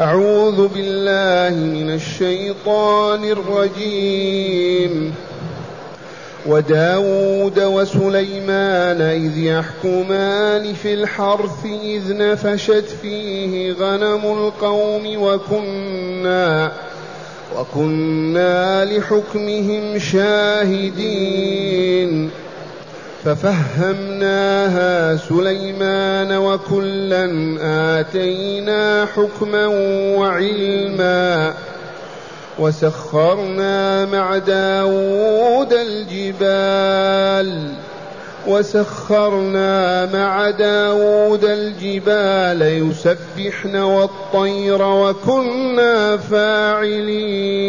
أعوذ بالله من الشيطان الرجيم. وداود وسليمان إذ يحكمان في الحرث إذ نفشت فيه غنم القوم وكنا وكنا لحكمهم شاهدين. ففهمناها سليمان وكلا آتينا حكما وعلما وسخرنا مع داود الجبال وسخرنا مع داود الجبال يسبحن والطير وكنا فاعلين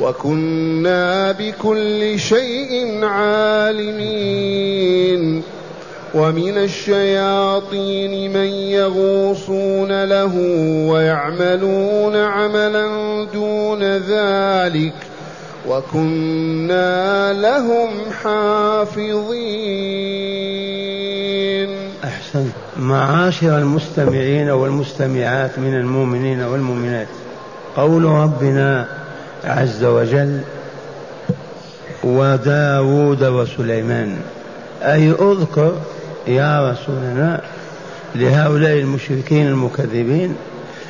وكنا بكل شيء عالمين. ومن الشياطين من يغوصون له ويعملون عملا دون ذلك. وكنا لهم حافظين. أحسن. معاشر المستمعين والمستمعات من المؤمنين والمؤمنات. قول ربنا عز وجل وداود وسليمان. أي أذكر يا رسولنا لهؤلاء المشركين المكذبين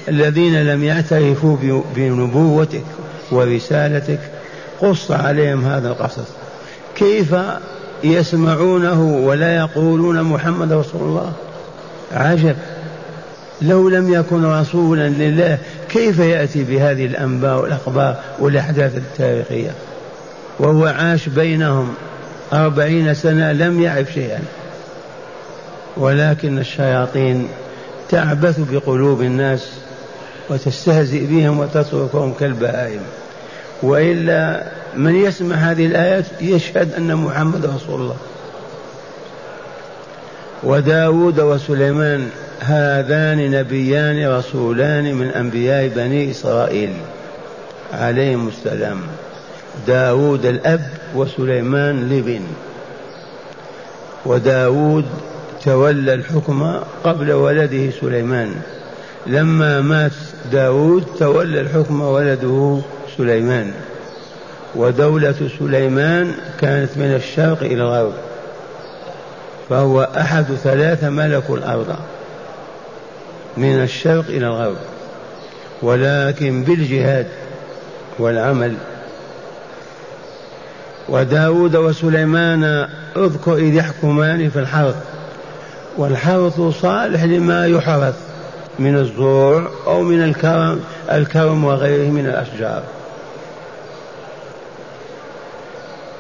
الذين لم يعترفوا بنبوتك ورسالتك قص عليهم هذا القصص. كيف يسمعونه ولا يقولون محمد رسول الله؟ عجب. لو لم يكن رسولا لله كيف يأتي بهذه الأنباء والأخبار والأحداث التاريخية؟ وهو عاش بينهم أربعين سنة لم يعرف شيئا. ولكن الشياطين تعبث بقلوب الناس وتستهزئ بهم وتتركهم كالبهائم. وإلا من يسمع هذه الآيات يشهد أن محمد رسول الله. وداود وسليمان هذان نبيان رسولان من أنبياء بني إسرائيل. عليهم السلام. داود الأب وسليمان الابن. وداود تولى الحكم قبل ولده سليمان. لما مات داود تولى الحكم ولده سليمان. ودولة سليمان كانت من الشرق إلى الغرب. فهو أحد ثلاثة ملكوا الأرض من الشرق إلى الغرب ولكن بالجهاد والعمل. وداود وسليمان اذكر إذ يحكمان في الحرث. والحرث صالح لما يحرث من الزروع أو من الكرم الكرم وغيره من الأشجار.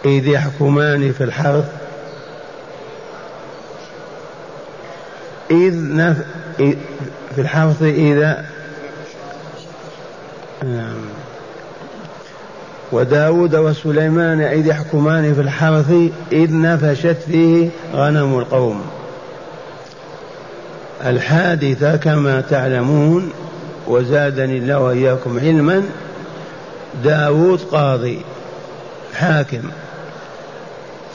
إذ يحكمان في الحرث إذ نف... في الحرث إذا نعم. وداود وسليمان إذ يحكمان في الحرث إذ نفشت فيه غنم القوم. الحادثة كما تعلمون وزادني الله وإياكم علما داود قاضي حاكم.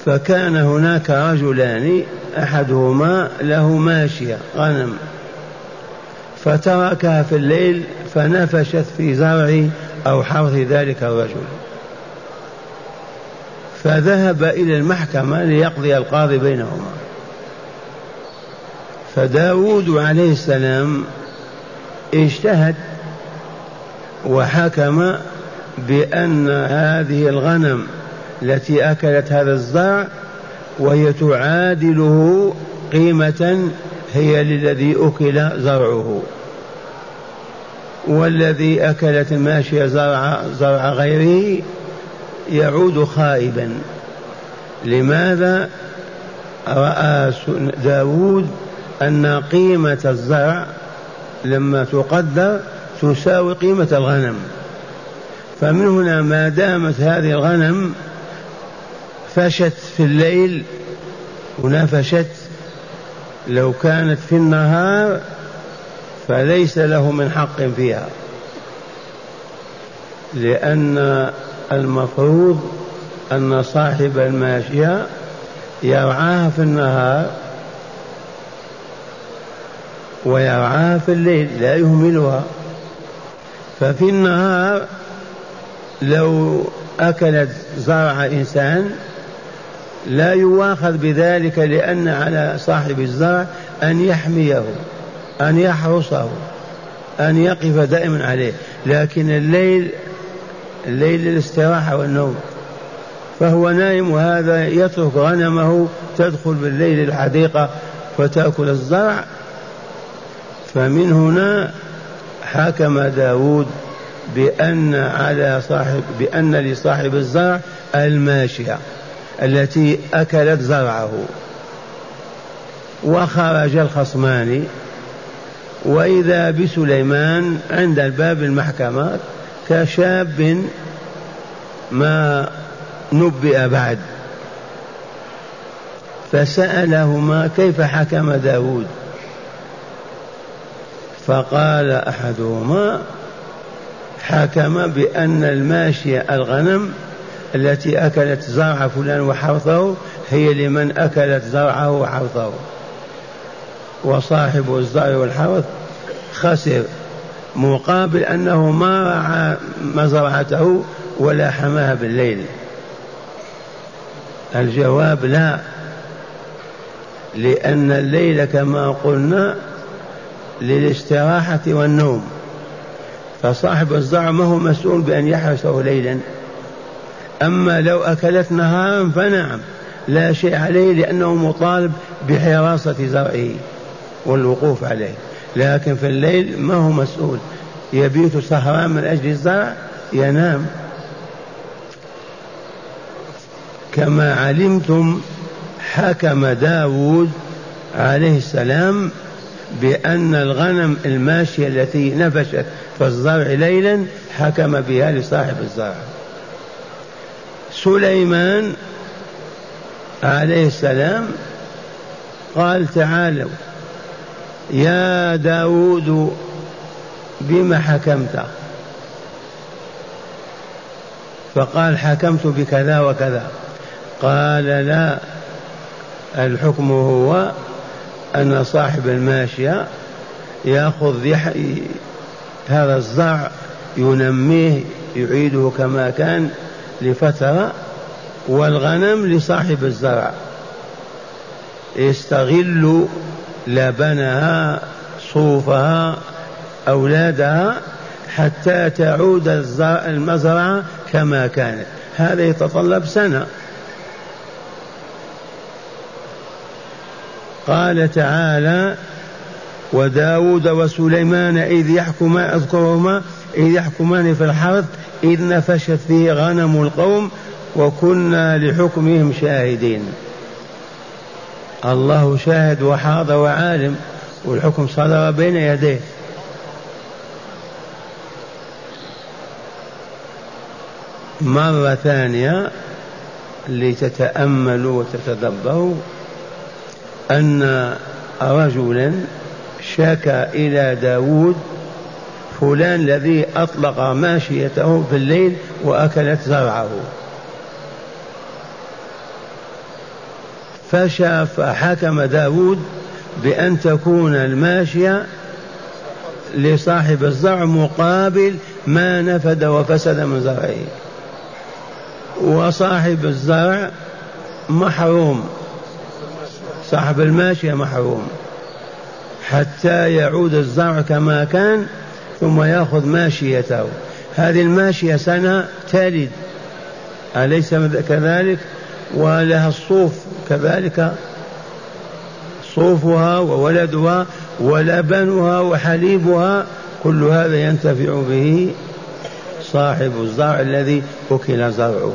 فكان هناك رجلان أحدهما له ماشية غنم. فتركها في الليل فنفشت في زرع أو حرث ذلك الرجل. فذهب إلى المحكمة ليقضي القاضي بينهما. فداود عليه السلام اجتهد وحكم بأن هذه الغنم التي أكلت هذا الزرع وهي تعادله قيمة هي للذي أكل زرعه. والذي أكلت الماشية زرع, زرع غيره يعود خائبا. لماذا؟ رأى داود أن قيمة الزرع لما تقدر تساوي قيمة الغنم. فمن هنا ما دامت هذه الغنم فشت في الليل ونفشت لو كانت في النهار فليس له من حق فيها. لأن المفروض أن صاحب الماشية يرعاها في النهار ويرعاها في الليل لا يهملها. ففي النهار لو أكلت زرع إنسان لا يواخذ بذلك لأن على صاحب الزرع أن يحميه أن يحرسه أن يقف دائما عليه. لكن الليل الليل للاستراحة والنوم. فهو نائم وهذا يترك غنمه تدخل بالليل الحديقة فتأكل الزرع. فمن هنا حكم داود بأن على صاحب بأن لصاحب الزرع الماشية. التي أكلت زرعه. وخرج الخصمان وإذا بسليمان عند الباب المحكمة كشاب ما نبئ بعد. فسألهما كيف حكم داود. فقال أحدهما حكم بأن الماشية الغنم التي أكلت زرع فلان وحرثه هي لمن أكلت زرعه وحرثه وصاحب الزرع والحرث خسر مقابل أنه ما رعى مزرعته ولا حماها بالليل. الجواب لا لأن الليل كما قلنا للاستراحة والنوم. فصاحب الزرع ما هو مسؤول بأن يحرسه ليلا. أما لو أكلت نهارا فنعم لا شيء عليه لأنه مطالب بحراسة زرعه والوقوف عليه. لكن في الليل ما هو مسؤول؟ يبيت سهران من أجل الزرع ينام. كما علمتم حكم داود عليه السلام بأن الغنم الماشية التي نفشت في الزرع ليلا حكم بها لصاحب الزرع. سليمان عليه السلام قال تعالوا يا داود بما حكمت؟ فقال حكمت بكذا وكذا. قال لا الحكم هو أن صاحب الماشية يأخذ هذا الزرع ينميه يعيده كما كان لفترة والغنم لصاحب الزرع. يستغل لبنها صوفها أولادها حتى تعود المزرعة كما كانت. هذا يتطلب سنة. قال تعالى وداود وسليمان إذ يحكما أذكرهما إذ يحكمان في الحرث إذ نفشت فيه غنم القوم وكنا لحكمهم شاهدين. الله شاهد وحاضر وعالم والحكم صدر بين يديه. مرة ثانية لتتأملوا وتتدبروا أن رجلا شكى إلى داود فلان الذي أطلق ماشيته في الليل وأكلت زرعه. فشى فحكم داود بأن تكون الماشية لصاحب الزرع مقابل ما نفد وفسد من زرعه. وصاحب الزرع محروم. صاحب الماشية محروم. حتى يعود الزرع كما كان ثم يأخذ ماشيته. هذه الماشية سنة تلد أليس كذلك؟ ولها الصوف كذلك. صوفها وولدها ولبنها وحليبها. كل هذا ينتفع به صاحب الزرع الذي أكل زرعه.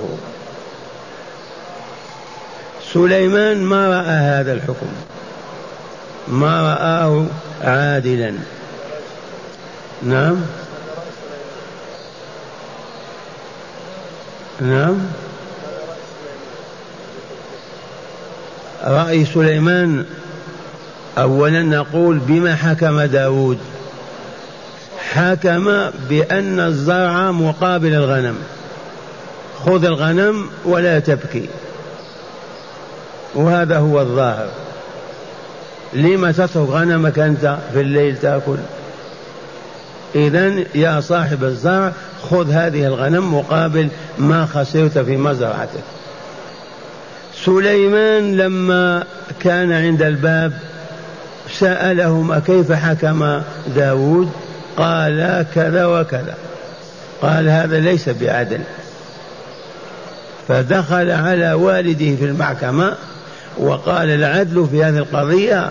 سليمان ما رأى هذا الحكم. ما رآه عادلا. نعم. نعم. رأي سليمان أولا نقول بما حكم داود. حكم بأن الزرع مقابل الغنم. خذ الغنم ولا تبكي. وهذا هو الظاهر. لم تترك غنمك أنت في الليل تأكل؟ إذا يا صاحب الزرع خذ هذه الغنم مقابل ما خسرت في مزرعتك. سليمان لما كان عند الباب سألهم كيف حكم داود؟ قال كذا وكذا. قال هذا ليس بعدل. فدخل على والده في المحكمة وقال العدل في هذه القضية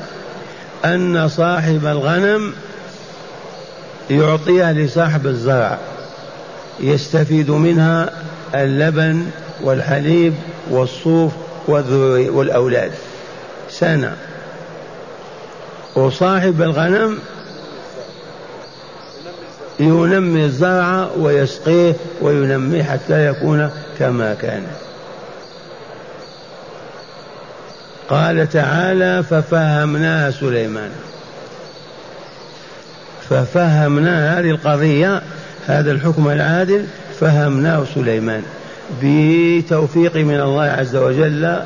أن صاحب الغنم يعطيها لصاحب الزرع يستفيد منها اللبن والحليب والصوف والأولاد. سنة. وصاحب الغنم ينمي الزرع ويسقيه وينميه حتى يكون كما كان. قال تعالى ففهمناها سليمان. ففهمنا هذه القضية هذا الحكم العادل فهمناه سليمان بتوفيق من الله عز وجل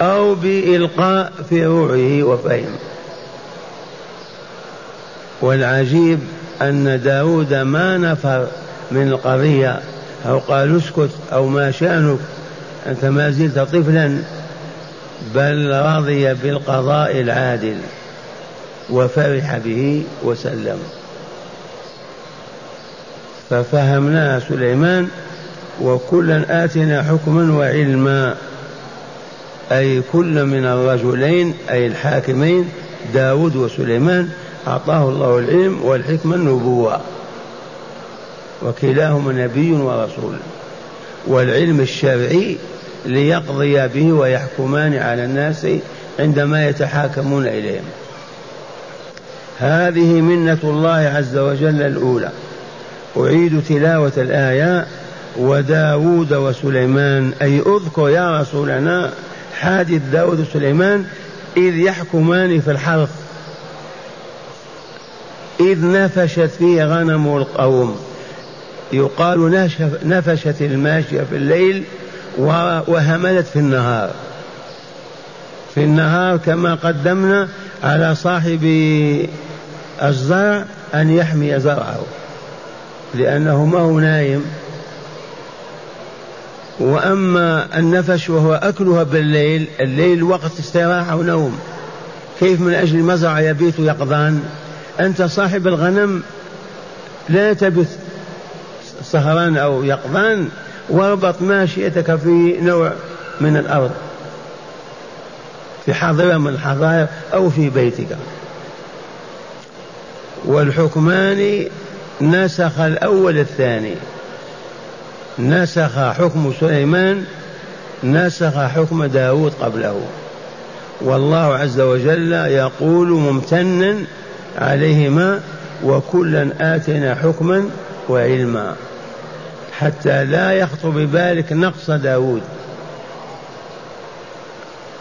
أو بإلقاء في روعه وفهم والعجيب أن داود ما نفر من القضية أو قال اسكت أو ما شأنك أنت ما زلت طفلا بل رضي بالقضاء العادل وفرح به وسلم. ففهمناها سليمان وكلا آتنا حكما وعلما. أي كل من الرجلين أي الحاكمين داود وسليمان أعطاه الله العلم والحكمة النبوة. وكلاهما نبي ورسول. والعلم الشرعي ليقضي به ويحكمان على الناس عندما يتحاكمون إليهم. هذه منة الله عز وجل الأولى. أعيد تلاوة الآية وداود وسليمان أي أذكر يا رسولنا حادث داود وسليمان إذ يحكمان في الحرث إذ نفشت فيه غنم القوم يقال نفشت الماشية في الليل وهملت في النهار. في النهار كما قدمنا على صاحب الزرع أن يحمي زرعه. لأنه ما هو نايم. وأما النفش وهو أكلها بالليل الليل وقت استراحة ونوم. كيف من أجل مزرعة يبيت يقظان أنت صاحب الغنم لا تبث سهران أو يقظان واربط ماشيتك في نوع من الأرض. في حاضرة من الحظائر أو في بيتك. والحكمان نسخ الأول الثاني. نسخ حكم سليمان نسخ حكم داود قبله. والله عز وجل يقول ممتنا عليهما وكلا آتنا حكما وعلما. حتى لا يخطر ببالك نقص داود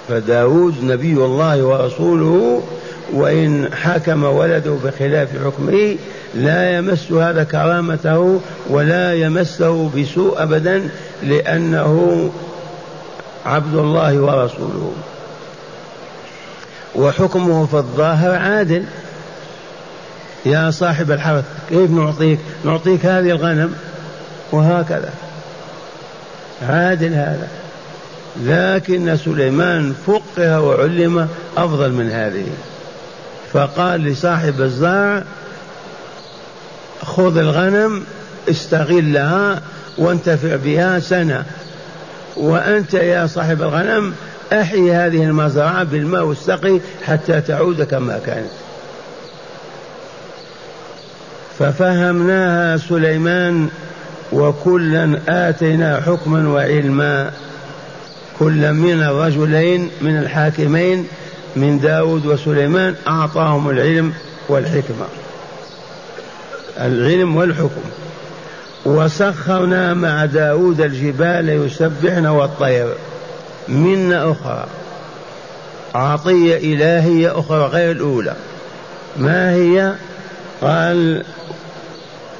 فداود نبي الله ورسوله وإن حكم ولده بخلاف حكمه لا يمس هذا كرامته ولا يمسه بسوء أبدا لأنه عبد الله ورسوله. وحكمه في الظاهر عادل. يا صاحب الحرث كيف نعطيك؟ نعطيك هذه الغنم وهكذا. عادل هذا. لكن سليمان فقه وعلم أفضل من هذه. فقال لصاحب الزرع خذ الغنم استغلها وانتفع بها سنة. وأنت يا صاحب الغنم أحي هذه المزرعة بالماء والسقي حتى تعود كما كانت. ففهمناها سليمان وكلا آتينا حكما وعلما. كل من الرجلين من الحاكمين من داود وسليمان أعطاهم العلم والحكمة. العلم والحكم. وسخرنا مع داود الجبال يسبحن والطير. منة أخرى. عطية إلهية أخرى غير الأولى. ما هي؟ قال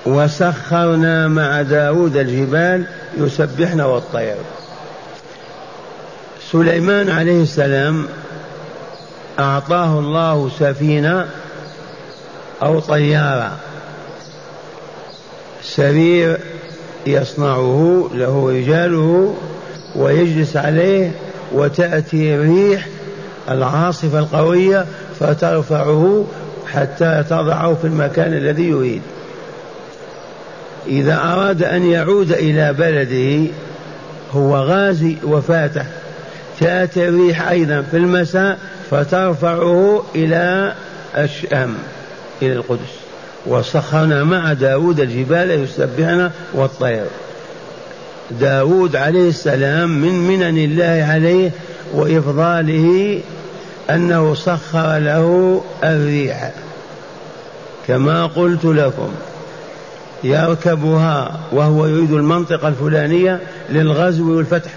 وسخرنا مع داود الجبال يسبحن والطير. سليمان عليه السلام أعطاه الله سفينة أو طيارة. سرير يصنعه له رجاله ويجلس عليه وتأتي الريح العاصفة القوية فترفعه حتى تضعه في المكان الذي يريد. إذا أراد أن يعود إلى بلده هو غازي وفاتح. تأتي الريح أيضا في المساء فترفعه إلى الشام إلى القدس. وسخرنا مع داود الجبال يسبحنا والطير. داود عليه السلام من منن الله عليه وإفضاله أنه سخر له الريح. كما قلت لكم يركبها وهو يريد المنطقة الفلانية للغزو والفتح.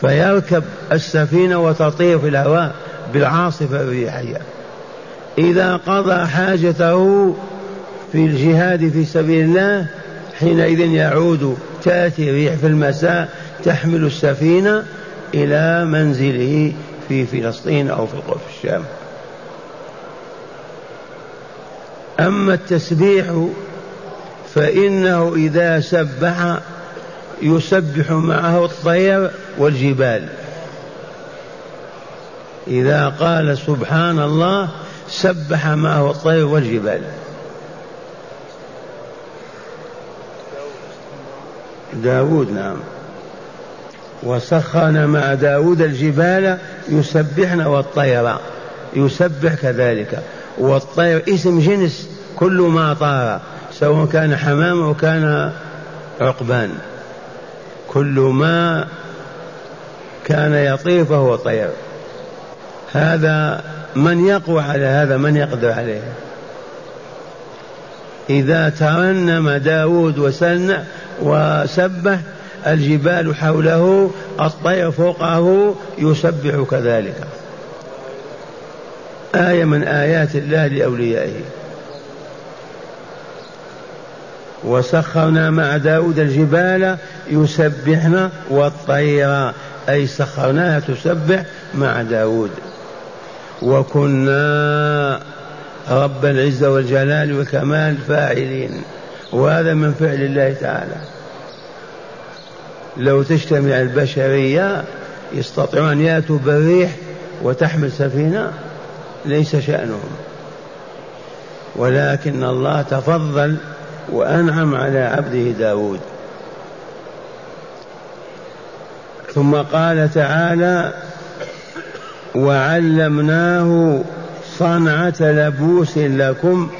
فيركب السفينة وتطير في الهواء بالعاصفة الريحية إذا قضى حاجته في الجهاد في سبيل الله حينئذ يعود تأتي ريح في المساء تحمل السفينة إلى منزله في فلسطين أو في الشام. أما التسبيح فإنه إذا سبح يسبح معه الطير والجبال. إذا قال سبحان الله سبح معه الطير والجبال. داود نعم. وسخرنا مع داود الجبال يسبحن والطير. يسبح كذلك. والطير اسم جنس كل ما طار سواء كان حمام أو كان عقبان. كل ما كان يطير فهو طير. هذا من يقوى على هذا من يقدر عليه. إذا ترنم داود وسن وسبح الجبال حوله الطير فوقه يسبح كذلك. آية من آيات الله لأوليائه. وسخرنا مع داود الجبال يسبحن والطير. أي سخرناها تسبح مع داود. وكنا رب العزة والجلال والكمال فاعلين. وهذا من فعل الله تعالى. لو تجتمع البشرية يستطيعون أن يأتوا بالريح وتحمل سفينة ليس شأنهم. ولكن الله تفضل وأنعم على عبده داود. ثم قال تعالى وعلمناه صنعة لبوس لكم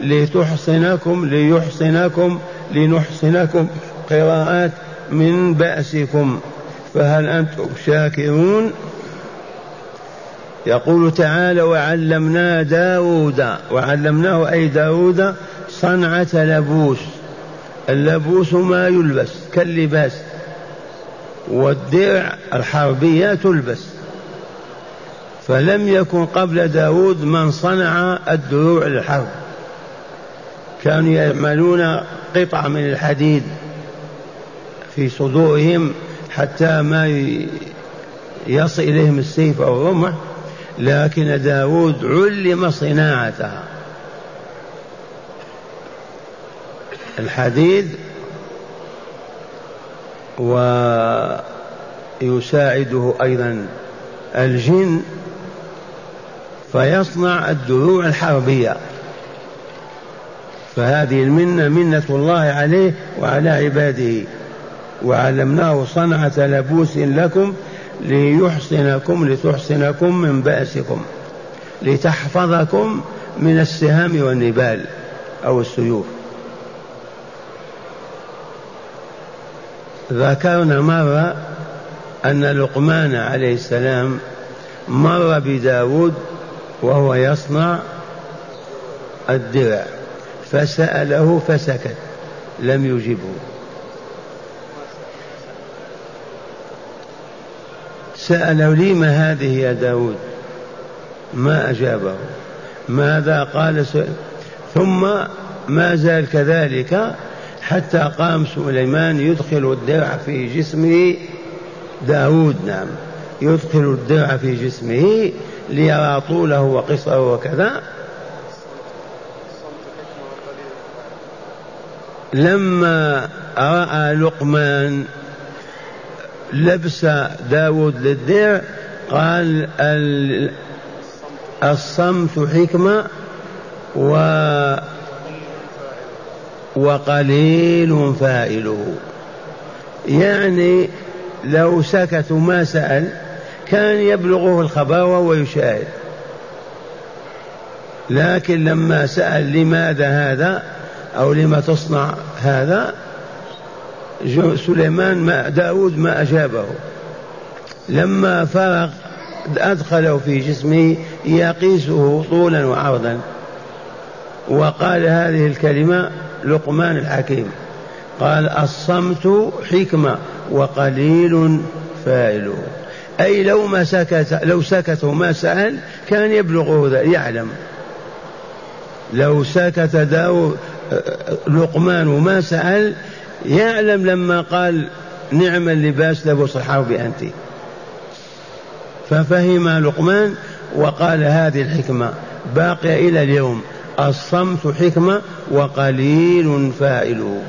لتحصنكم ليحصنكم لنحصنكم قراءات من بأسكم. فهل أنتم شاكرون؟ يقول تعالى وعلمنا داود وعلمناه أي داود صنعة لبوس اللبوس ما يلبس كاللباس. والدرع الحربية تلبس. فلم يكن قبل داود من صنع الدروع للحرب. كانوا يعملون قطع من الحديد في صدورهم حتى ما يصل إليهم السيف أو الرمح لكن داود علم صناعتها الحديد ويساعده أيضا الجن فيصنع الدروع الحربية. فهذه المنة منة الله عليه وعلى عباده. وعلمناه صنعة لبوس لكم ليحصنكم لتحصنكم من بأسكم لتحفظكم من السهام والنبال أو السيوف. ذكرنا مرة أن لقمان عليه السلام مر بداود وهو يصنع الدرع فسأله فسكت لم يجبه. سأله لم هذه يا داود؟ ما أجابه. ماذا قال؟ ثم ما زال كذلك حتى قام سليمان يدخل الدرع في جسمه. داود نعم يدخل الدرع في جسمه ليرى طوله وقصره وكذا. لما رأى لقمان لبس داود للدرع قال الصمت حكمة و وقليل فائله. يعني لو سكت ما سأل كان يبلغه الخبر وهو يشاهد. لكن لما سأل لماذا هذا أو لما تصنع هذا سليمان ما داود ما أجابه. لما فرغ أدخله في جسمه يقيسه طولا وعرضا. وقال هذه الكلمة لقمان الحكيم. قال الصمت حكمة وقليل فاعله أي لو ما سكت لو سكت وما سأل كان يبلغه يعلم. لو سكت داو لقمان وما سأل يعلم لما قال نعم اللباس لبس الحرب أنت ففهم لقمان وقال هذه الحكمة. باقية إلى اليوم. الصمت حكمة وقليل فاعله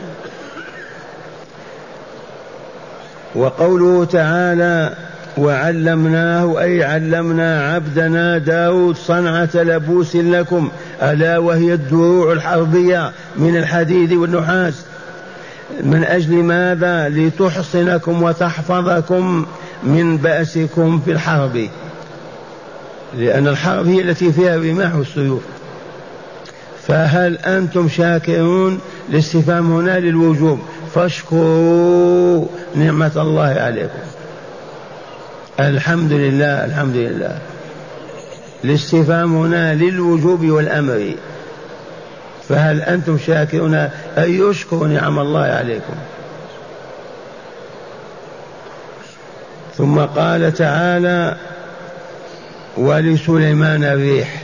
وقوله تعالى وعلمناه أي علمنا عبدنا داود صنعة لبوس لكم ألا وهي الدروع الحربية من الحديد والنحاس. من أجل ماذا؟ لتحصنكم وتحفظكم من بأسكم في الحرب. لأن الحرب هي التي فيها الرماح والسيوف. فهل أنتم شاكرون الاستفهام هنا للوجوب؟ فاشكروا نعمة الله عليكم. الحمد لله الحمد لله. الاستفهام هنا للوجوب والأمر. فهل أنتم شاكرون أن يشكروا نعم الله عليكم؟ ثم قال تعالى ولسليمان الريح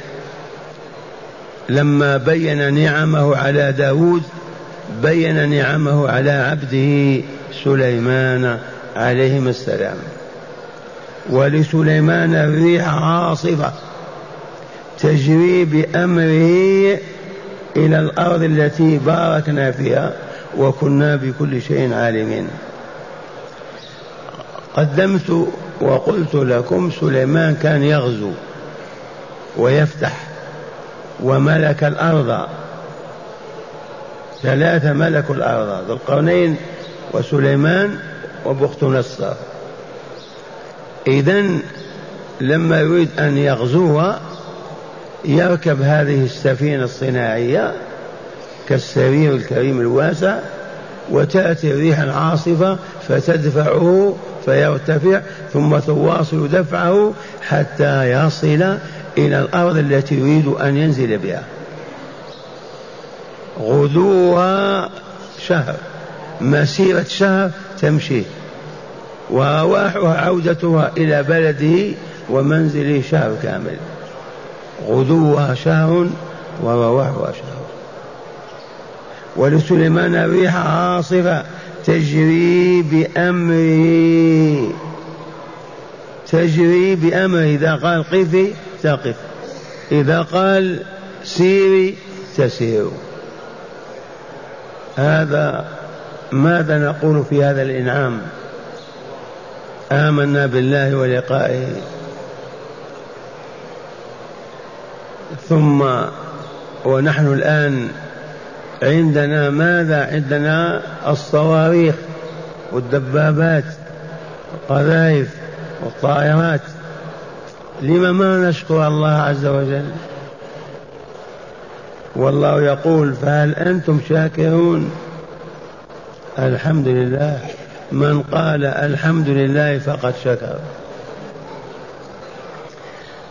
لما بين نعمه على داود بين نعمه على عبده سليمان عليهما السلام. ولسليمان الريح عاصفة تجري بأمره إلى الأرض التي باركنا فيها وكنا بكل شيء عالمين. قدمت وقلت لكم سليمان كان يغزو ويفتح وملك الأرض. ثلاثة ملكوا الأرض ذو القرنين وسليمان وبخت نصر. إذا لما يريد أن يغزو يركب هذه السفينة الصناعية كالسرير الكريم الواسع وتأتي الريح العاصفة فتدفعه فيرتفع ثم تواصل دفعه حتى يصل إلى الأرض التي يريد أن ينزل بها. غدوها شهر مسيرة شهر تمشي ورواحها عودتها إلى بلده ومنزله شهر كامل. غدوها شهر ورواحها شهر ولسليمان ريح عاصفة تجري بأمره. تجري بأمره. إذا قال قفي تقف. إذا قال سيري تسير. هذا ماذا نقول في هذا الإنعام؟ آمنا بالله ولقائه. ثم ونحن الآن عندنا ماذا؟ عندنا الصواريخ والدبابات والقذائف والطائرات. لما ما نشكر الله عز وجل؟ والله يقول فهل أنتم شاكرون؟ الحمد لله. من قال الحمد لله فقد شكر.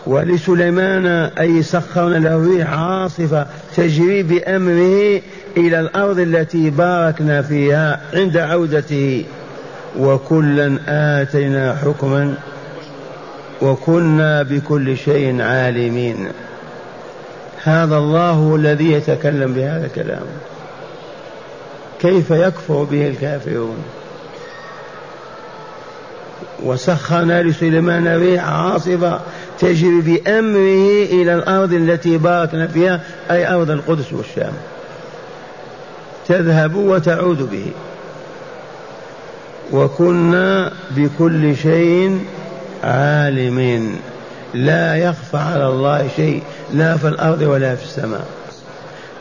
ولسليمان أي سخرنا له ريح عاصفة تجري بأمره إلى الأرض التي باركنا فيها عند عودته. وكلا آتينا حكما وكنا بكل شيء عالمين. هذا الله الذي يتكلم بهذا الكلام. كيف يكفر به الكافرون؟ وسخرنا لسليمان ريح عاصفة تجري بأمره إلى الأرض التي باركنا فيها أي أرض القدس والشام. تذهب وتعود به. وكنا بكل شيء عالمين. لا يخفى على الله شيء لا في الأرض ولا في السماء.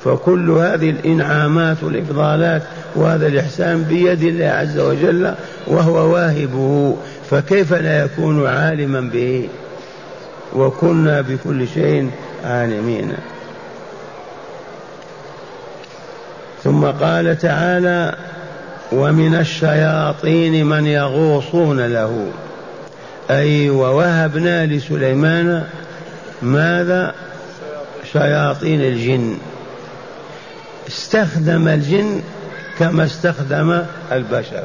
فكل هذه الإنعامات والإفضالات وهذا الإحسان بيد الله عز وجل وهو واهبه. فكيف لا يكون عالما به؟ وكنا بكل شيء عالمين. ثم قال تعالى ومن الشياطين من يغوصون له. أي ووهبنا لسليمان ماذا؟ شياطين الجن. استخدم الجن كما استخدم البشر.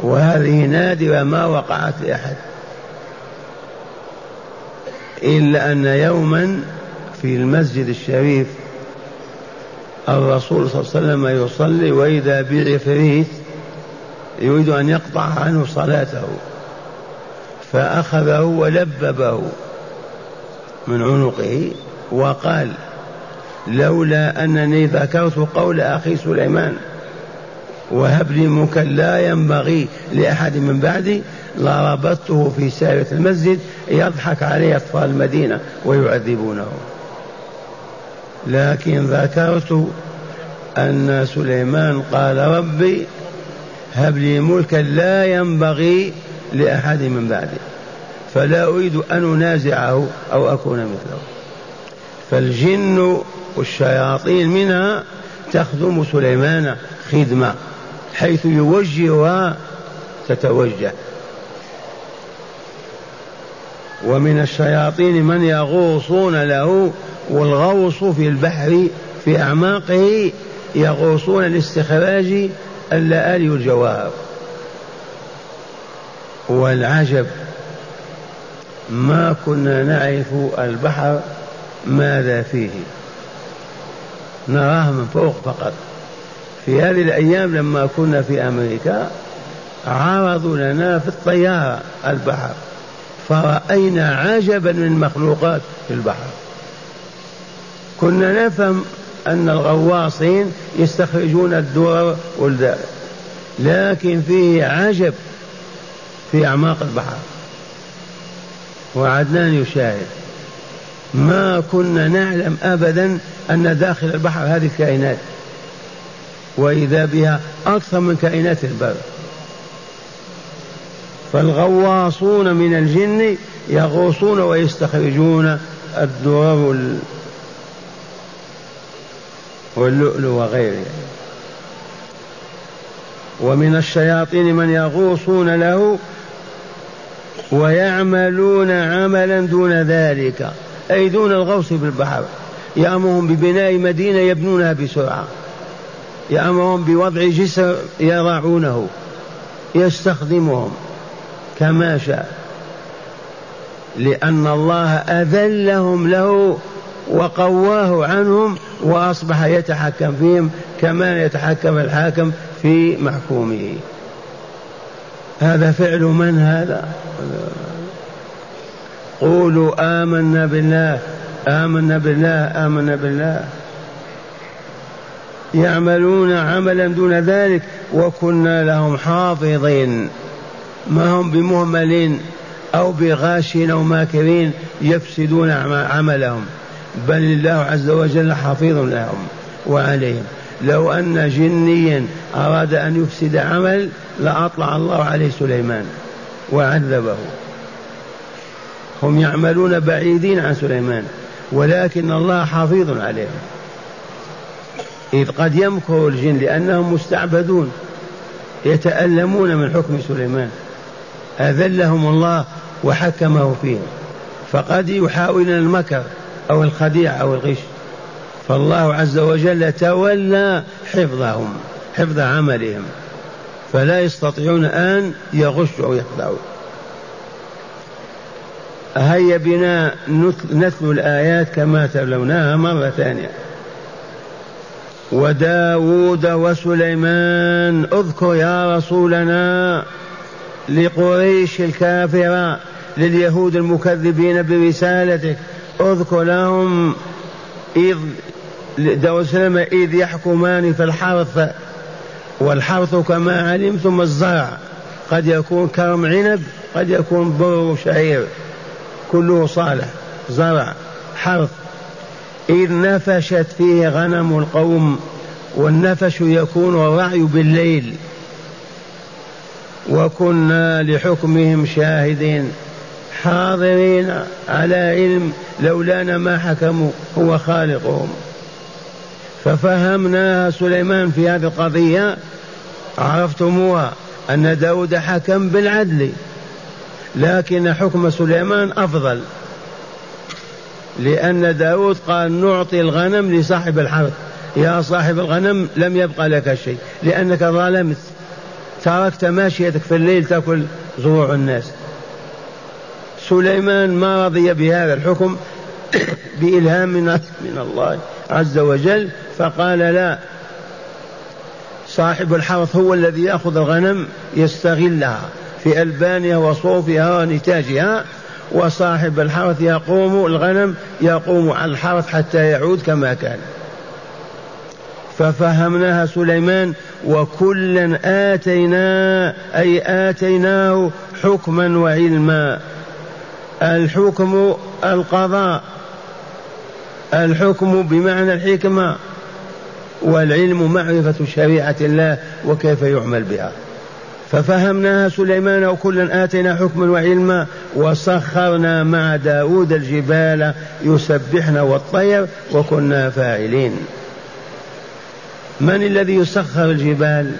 وهذه نادرة ما وقعت لأحد. إلا أن يوما في المسجد الشريف الرسول صلى الله عليه وسلم يصلي وإذا بعفريت يريد أن يقطع عنه صلاته. فأخذه ولببه من عنقه وقال لولا أنني ذكرت قول أخي سليمان وهب لي ملكا لا ينبغي لأحد من بعدي. لربطته في سارة المسجد يضحك عليه أطفال المدينة ويعذبونه. لكن ذكرت أن سليمان قال ربي هب لي ملكا لا ينبغي لأحد من بعدي فلا أريد أن أنازعه أو أكون مثله. فالجن والشياطين منها تخدم سليمان خدمة. حيث يوجهها تتوجه ومن الشياطين من يغوصون له والغوص في البحر في أعماقه يغوصون لاستخراج اللآلي والجواهر والعجب ما كنا نعرف البحر ماذا فيه. نراه من فوق فقط. في هذه الأيام لما كنا في أمريكا عرضوا لنا في الطيارة البحر فرأينا عجبا من مخلوقات في البحر. كنا نفهم أن الغواصين يستخرجون الدور والدار لكن فيه عجب في أعماق البحر. وعدنان يشاهد ما كنا نعلم أبدا أن داخل البحر هذه الكائنات. وإذا بها أكثر من كائنات البر. فالغواصون من الجن يغوصون ويستخرجون الدرر واللؤلؤ وغيره ومن الشياطين من يغوصون له ويعملون عملا دون ذلك أي دون الغوص في البحر يأمرهم ببناء مدينة يبنونها بسرعة. يأمرهم بوضع جسر يضعونه يستخدمهم كما شاء لأن الله أذلهم له وقواه عنهم وأصبح يتحكم فيهم كما يتحكم الحاكم في محكومه. هذا فعل من هذا؟ قولوا آمنا بالله آمنا بالله آمنا بالله. يعملون عملا دون ذلك وكنا لهم حافظين. ما هم بمهملين أو بغاشين أو ماكرين يفسدون عملهم. بل الله عز وجل حفيظ لهم وعليهم. لو أن جنيا أراد أن يفسد عمل لأطلع الله عليه سليمان وعذبه. هم يعملون بعيدين عن سليمان ولكن الله حفيظ عليهم. إذ قد يمكر الجن لأنهم مستعبدون يتألمون من حكم سليمان. أذلهم الله وحكمه فيهم. فقد يحاولون المكر أو الخديعة أو الغش. فالله عز وجل تولى حفظهم حفظ عملهم. فلا يستطيعون أن يغشوا أو يخدعوا. هيا بنا نتلو الآيات كما تلوناها مرة ثانية. وداود وسليمان اذكر يا رسولنا لقريش الكافرة لليهود المكذبين برسالتك. اذكر لهم إذ داود إذ يحكمان في الحرث والحرث كما علمتم الزرع. قد يكون كرم عنب قد يكون بر شعير. كله صالح زرع حرث. إذ نفشت فيه غنم القوم والنفش يكون الرعي بالليل. وكنا لحكمهم شاهدين حاضرين على علم لولانا ما حكموا هو خالقهم. ففهمناها سليمان في هذه القضية عرفتموها أن داود حكم بالعدل لكن حكم سليمان أفضل. لأن داود قال نعطي الغنم لصاحب الحرث. يا صاحب الغنم لم يبقى لك شيء لأنك ظلمت. تركت ماشيتك في الليل تأكل زروع الناس. سليمان ما رضي بهذا الحكم بإلهام من, الله عز وجل فقال لا. صاحب الحرث هو الذي يأخذ الغنم يستغلها في ألبانها وصوفها ونتاجها وصاحب الحرث يقوم الغنم يقوم على الحرث حتى يعود كما كان. ففهمناها سليمان وكلا آتينا أي آتيناه حكما وعلما. الحكم القضاء الحكم بمعنى الحكمة والعلم معرفة شريعة الله وكيف يعمل بها. ففهمناها سليمان وكلا آتينا حكما وعلما وسخرنا مع داود الجبال يسبحن والطير وكنا فاعلين. من الذي يسخر الجبال؟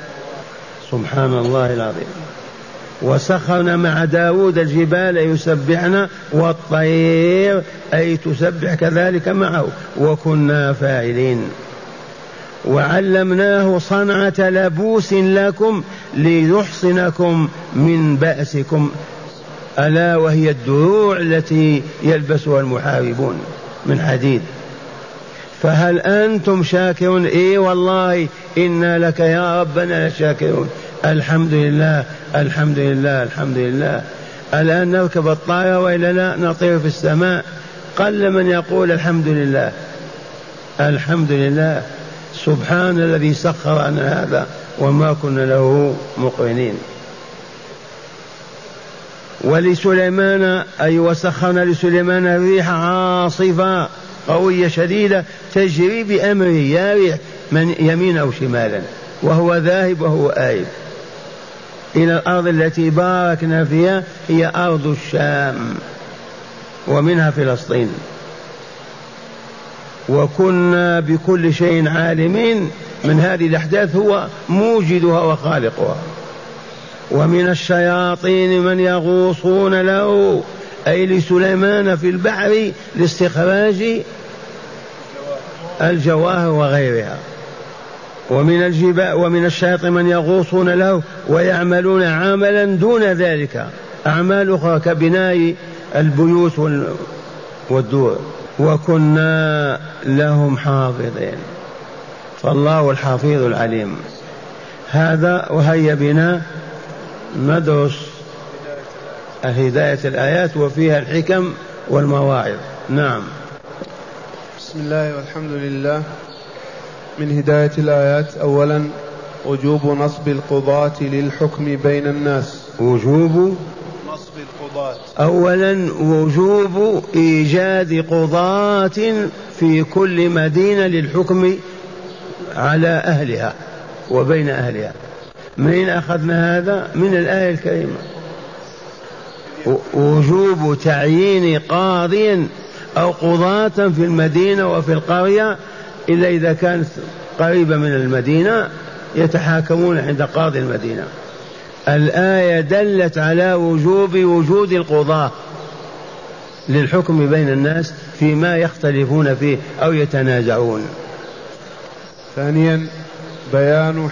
سبحان الله العظيم. وسخرنا مع داود الجبال يسبحن والطير أي تسبح كذلك معه وكنا فاعلين. وعلمناه صنعة لبوس لكم ليحصنكم من بأسكم ألا وهي الدروع التي يلبسها المحاربون من حديد. فهل أنتم شاكرون؟ إي والله إنا لك يا ربنا لشاكرون الحمد لله الحمد لله الحمد لله. الآن نركب الطائرة وإلا لا نطير في السماء. قل من يقول الحمد لله. الحمد لله. سبحان الذي سخر عنا هذا وما كنا له مقرنين. ولسليمان أي وسخرنا لسليمان الريح عاصفة قوية شديدة تجري بأمره يا ريح من يمين أو شمالا وهو ذاهب وهو آيب. إلى الأرض التي باركنا فيها هي أرض الشام ومنها فلسطين. وكنا بكل شيء عالمين من هذه الأحداث هو موجدها وخالقها. ومن الشياطين من يغوصون له أي لسليمان في البحر لاستخراج الجواهر وغيرها. ومن الجبال ومن الشياطين من يغوصون له ويعملون عملا دون ذلك. أعمال أخرى كبناء البيوت والدور. وكنا لهم حافظين. فالله الحفيظ العليم. هذا وهيا بنا ندرس هداية الآيات وفيها الحكم والمواعظ. نعم. بسم الله والحمد لله. من هداية الآيات أولا وجوب نصب القضاة للحكم بين الناس. وجوب أولا وجوب إيجاد قضاة في كل مدينة للحكم على أهلها وبين أهلها. من أخذنا هذا؟ من الآية الكريمة. وجوب تعيين قاضي أو قضاة في المدينة وفي القرية إلا إذا كانت قريبة من المدينة يتحاكمون عند قاضي المدينة. الآية دلت على وجوب وجود القضاة للحكم بين الناس فيما يختلفون فيه أو يتنازعون. ثانيا بيان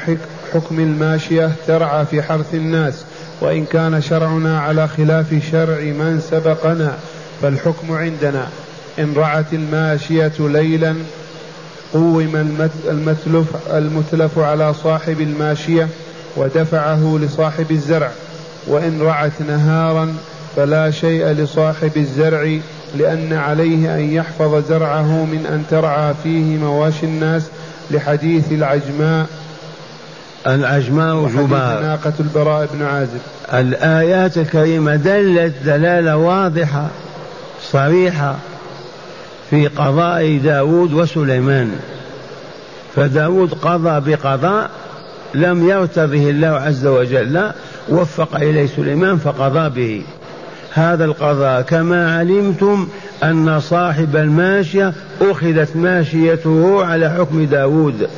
حكم الماشية ترعى في حرث الناس وإن كان شرعنا على خلاف شرع من سبقنا فالحكم عندنا. إن رعت الماشية ليلا قوم المتلف, المتلف على صاحب الماشية ودفعه لصاحب الزرع وإن رعت نهارا فلا شيء لصاحب الزرع لأن عليه أن يحفظ زرعه من أن ترعى فيه مواشي الناس لحديث العجماء. العجماء جبار ناقة البراء بن عازب. الآيات الكريمة دلت دلالة واضحة صريحة في قضاء داود وسليمان. فداود قضى بقضاء لم يرتضه الله عز وجل وفق إليه سليمان فقضى به. هذا القضاء كما علمتم أن صاحب الماشية أخذت ماشيته على حكم داود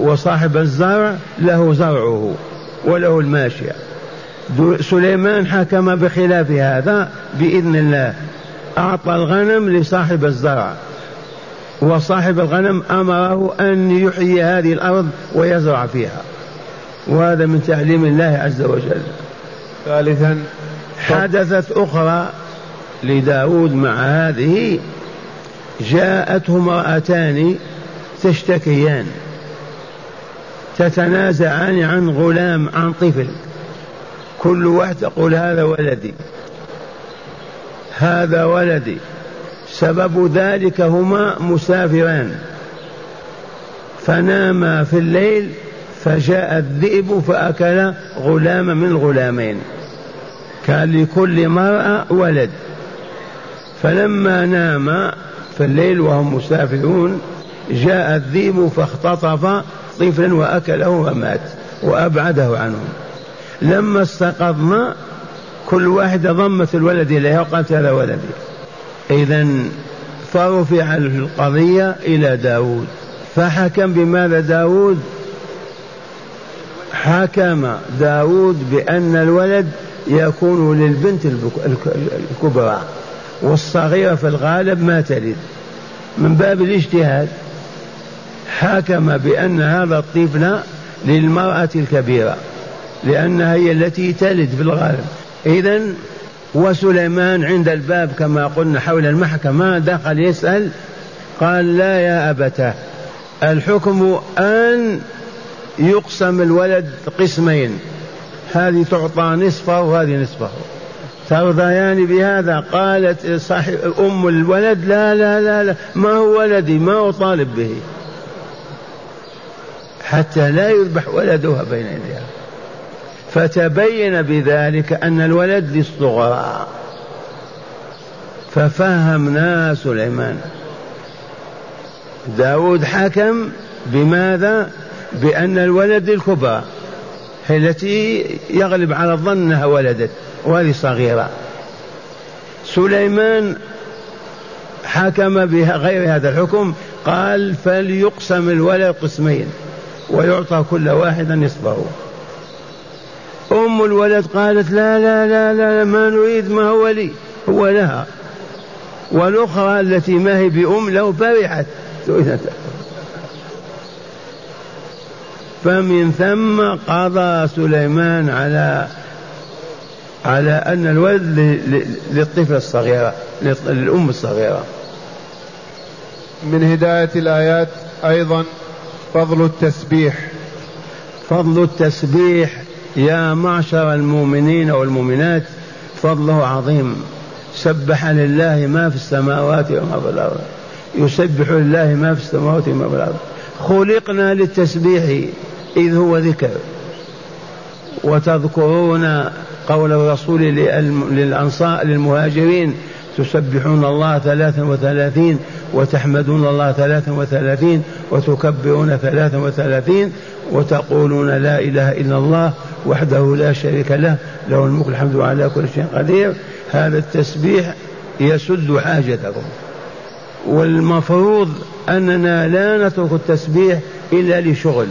وصاحب الزرع له زرعه وله الماشية. سليمان حكم بخلاف هذا بإذن الله أعطى الغنم لصاحب الزرع. وصاحب الغنم أمره أن يحيي هذه الأرض ويزرع فيها. وهذا من تعليم الله عز وجل. ثالثا حدثت أخرى لداود مع هذه جاءته امرأتان تشتكيان تتنازعان عن غلام عن طفل. كل واحد تقول هذا ولدي هذا ولدي. سبب ذلك هما مسافران. فناما في الليل فجاء الذئب فأكل غلاما من الغلامين كان لكل مرأة ولد. فلما نام في الليل وهم مسافرون جاء الذئب فاختطف طفلا وأكله ومات وأبعده عنهم. لما استيقظنا كل واحدة ضمت الولد إليها وقالت هذا ولدي. إذا فرفع القضية إلى داود. فحكم بماذا داود؟ حكم داود بأن الولد يكون للبنت الكبرى والصغيرة في الغالب ما تلد من باب الاجتهاد حكم بأن هذا الطفل للمرأة الكبيرة لأنها هي التي تلد في الغالب. إذا وسليمان عند الباب كما قلنا حول المحكمة دخل يسأل قال لا يا أبتاه الحكم أن يقسم الولد قسمين هذه تعطى نصفه وهذه نصفه. ترضيان بهذا؟ قالت صاحب أم الولد لا لا لا لا ما هو ولدي ما هو طالب به. حتى لا يذبح ولدها بين يديها. فتبين بذلك أن الولد للصغرى ففهمنا سليمان. داود حكم بماذا؟ بأن الولد للكبرى التي يغلب على الظن أنها ولدت وهذه صغيرة. سليمان حكم بغير هذا الحكم قال فليقسم الولد قسمين ويعطى كل واحد نصفه. أم الولد قالت لا لا لا لا ما نريد ما هو لي. هو لها. والأخرى التي ما هي بأم لو فرحت. فمن ثم قضى سليمان على على أن الولد للطفل الصغيرة للأم الصغيرة. من هداية الآيات أيضا فضل التسبيح. فضل التسبيح يا معشر المؤمنين والمؤمنات فضله عظيم. سبح لله ما في السماوات وما في الأرض. يسبح لله ما في السماوات وما في الأرض. خلقنا للتسبيح إذ هو ذكر. وتذكرون قول الرسول للأنصار للمهاجرين تسبحون الله ثلاثا وثلاثين وتحمدون الله ثلاثا وثلاثين وتكبرون ثلاثا وثلاثين وتقولون لا إله إلا الله وحده لا شريك له له الملك الحمد على كل شيء قدير. هذا التسبيح يسد حاجتكم. والمفروض أننا لا نترك التسبيح إلا لشغل.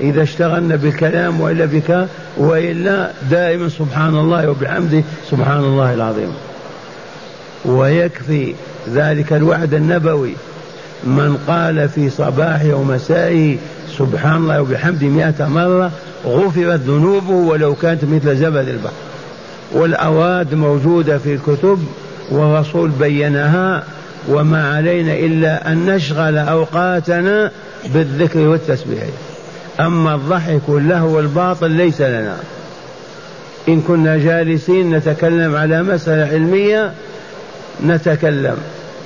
إذا اشتغلنا بالكلام وإلا بك وإلا دائما سبحان الله وبحمده سبحان الله العظيم. ويكفي ذلك الوعد النبوي. من قال في صباحه ومسائه سبحان الله وبحمده مئة مرة غفرت ذنوبه ولو كانت مثل زبد البحر. والأواد موجودة في الكتب والرسول بينها وما علينا إلا أن نشغل أوقاتنا بالذكر والتسبيح. أما الضحك واللهو والباطل ليس لنا. إن كنا جالسين نتكلم على مسألة علمية نتكلم.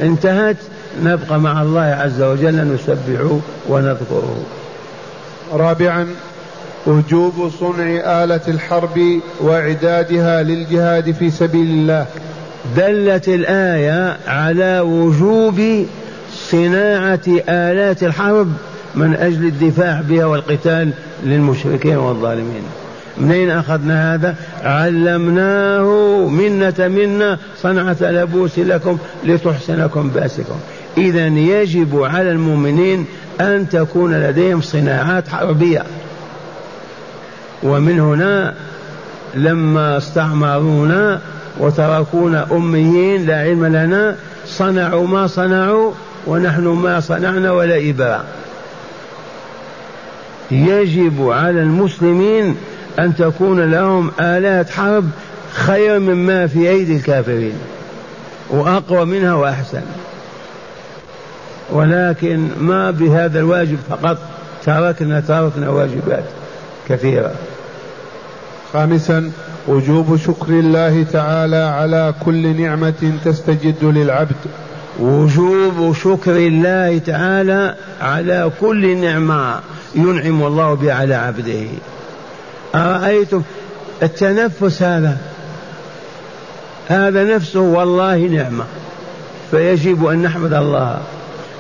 انتهت؟ نبقى مع الله عز وجل نسبحه ونذكره. رابعا وجوب صنع آلة الحرب وإعدادها للجهاد في سبيل الله. دلت الآية على وجوب صناعة آلات الحرب من أجل الدفاع بها والقتال للمشركين والظالمين. منين أخذنا هذا؟ علمناه منة منا صنعة لبوس لكم لتحسنكم بأسكم. إذا يجب على المؤمنين أن تكون لديهم صناعات حربية. ومن هنا لما استعمرونا وتركونا أميين لا علم لنا صنعوا ما صنعوا ونحن ما صنعنا ولا إباء. يجب على المسلمين أن تكون لهم آلات حرب خير مما في أيدي الكافرين وأقوى منها وأحسن. ولكن ما بهذا الواجب فقط تركنا تركنا واجبات كثيرة. خامسا وجوب شكر الله تعالى على كل نعمة تستجد للعبد. وجوب شكر الله تعالى على كل نعمة ينعم الله بها على عبده. أرأيتم التنفس هذا؟ هذا نفسه والله نعمة. فيجب أن نحمد الله.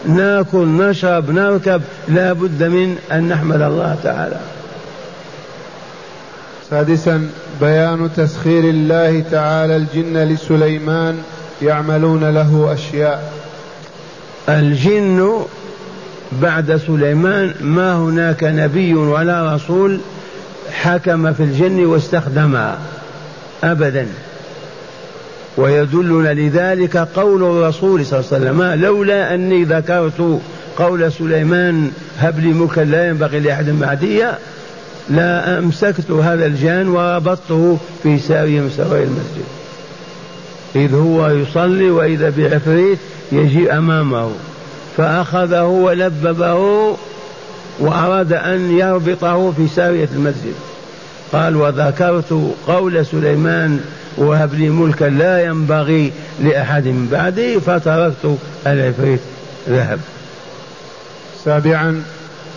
ناكل نشرب نركب لا بد من أن نحمد الله تعالى. سادسا بيان تسخير الله تعالى الجن لسليمان يعملون له أشياء. الجن بعد سليمان ما هناك نبي ولا رسول حكم في الجن واستخدمها أبدا. ويدلنا لذلك قول الرسول صلى الله عليه وسلم لولا أني ذكرت قول سليمان هب لي ملكا لا ينبغي لأحد بعدي لا أمسكت هذا الجان وربطته في سارية من سرايا المسجد. إذ هو يصلي وإذا بعفريت يجي أمامه فأخذه ولببه وأراد أن يربطه في سارية المسجد. قال وذكرت قول سليمان وهب لي ملكا لا ينبغي لأحد من بعدي فتركت العفريت ذهب. سابعا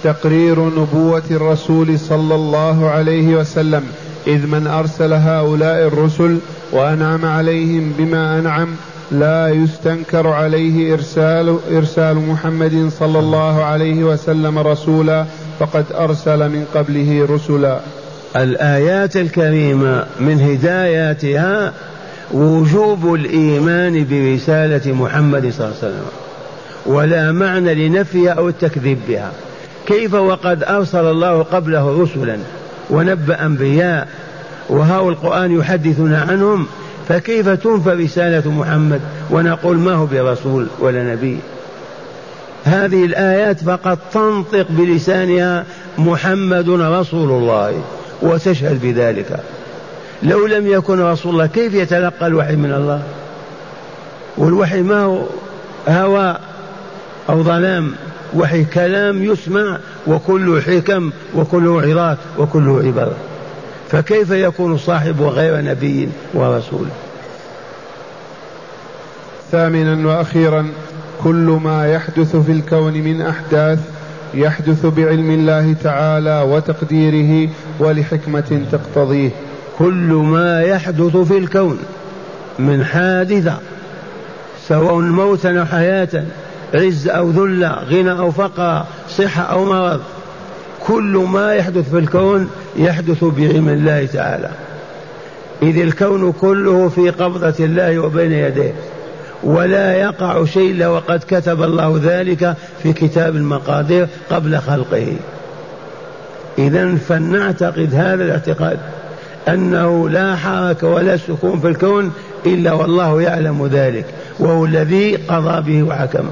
تقرير نبوة الرسول صلى الله عليه وسلم إذ من أرسل هؤلاء الرسل وأنعم عليهم بما أنعم لا يستنكر عليه إرسال إرسال محمد صلى الله عليه وسلم رسولا فقد أرسل من قبله رسلا. الآيات الكريمة من هداياتها وجوب الإيمان برسالة محمد صلى الله عليه وسلم ولا معنى لنفيها أو التكذيب بها. كيف وقد أرسل الله قبله رسلا ونبأ أنبياء وهو القرآن يحدثنا عنهم فكيف تنفى رسالة محمد ونقول ما هو برسول ولا نبي؟ هذه الآيات فقط تنطق بلسانها محمد رسول الله. وتشهد بذلك. لو لم يكن رسول الله كيف يتلقى الوحي من الله؟ والوحي ما هو هوى أو ظلام. وحي كلام يسمع وكله حكم وكله عظات وكله عبارة فكيف يكون صاحب غير نبي ورسول؟ ثامنا وأخيرا كل ما يحدث في الكون من أحداث يحدث بعلم الله تعالى وتقديره ولحكمة تقتضيه. كل ما يحدث في الكون من حادثة سواء موتا أو حياة عز أو ذلة غنى أو فقر صحة أو مرض كل ما يحدث في الكون يحدث بعلم الله تعالى. إذ الكون كله في قبضة الله وبين يديه. ولا يقع شيء إلا وقد كتب الله ذلك في كتاب المقادير قبل خلقه. إذا فلنعتقد هذا الاعتقاد أنه لا حركة ولا سكون في الكون إلا والله يعلم ذلك وهو الذي قضى به وحكم